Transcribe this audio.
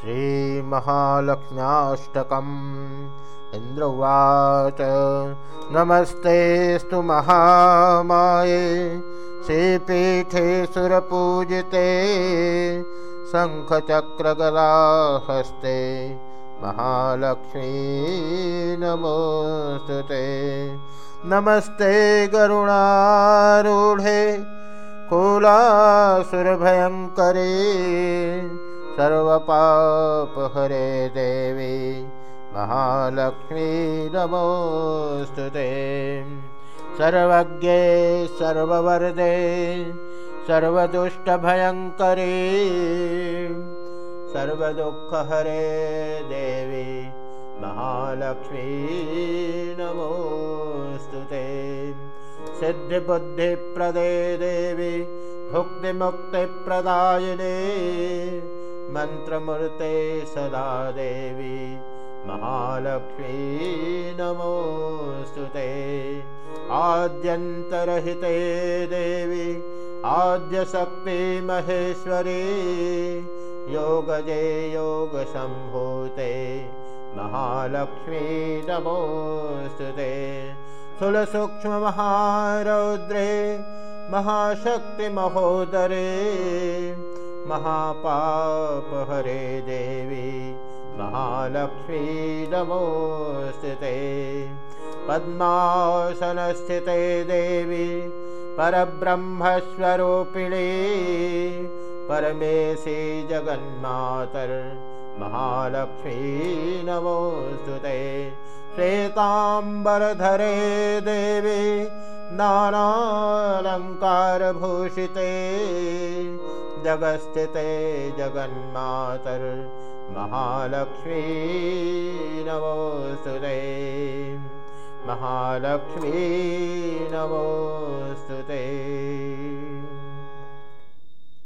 श्रीमहालक्ष्म्याष्टकम्। इन्द्र उवाच नमस्तेऽस्तु महामाये श्रीपीठे सुरपूजिते शङ्खचक्रगदाहस्ते महालक्ष्मी नमोऽस्तु ते नमस्ते गरुणारूढे कुलासुरभयङ्करे सर्वपापहरे देवी महालक्ष्मी नमोऽस्तु ते। सर्वज्ञे सर्ववरदे सर्वदुष्टभयङ्करे सर्वदुःखहरे देवी महालक्ष्मी नमोऽस्तु ते। सिद्धिबुद्धिप्रदे देवी भुक्तिमुक्तिप्रदायिने मन्त्रमूर्ते सदा देवी महालक्ष्मी नमोऽस्तु ते। आद्यन्तरहिते देवी, आद्यशक्ति महेश्वरी, योगजे योगसम्भूते, महालक्ष्मी नमोऽस्तु ते। स्थूलसूक्ष्ममहारौद्रे महाशक्तिमहोदरे महापापहरे देवी, महालक्ष्मी नमोस्थिते पद्मासनस्थिते देवी, परब्रह्मस्वरूपिणी, परमेशी जगन्मातर् महालक्ष्मी नमोऽस्तु। ते श्वेताम्बरधरे देवी, नानालङ्कारभूषिते जगस्थिते जगन्मातर्महालक्ष्मी नमोऽस्तुते महालक्ष्मी नमोऽस्तुते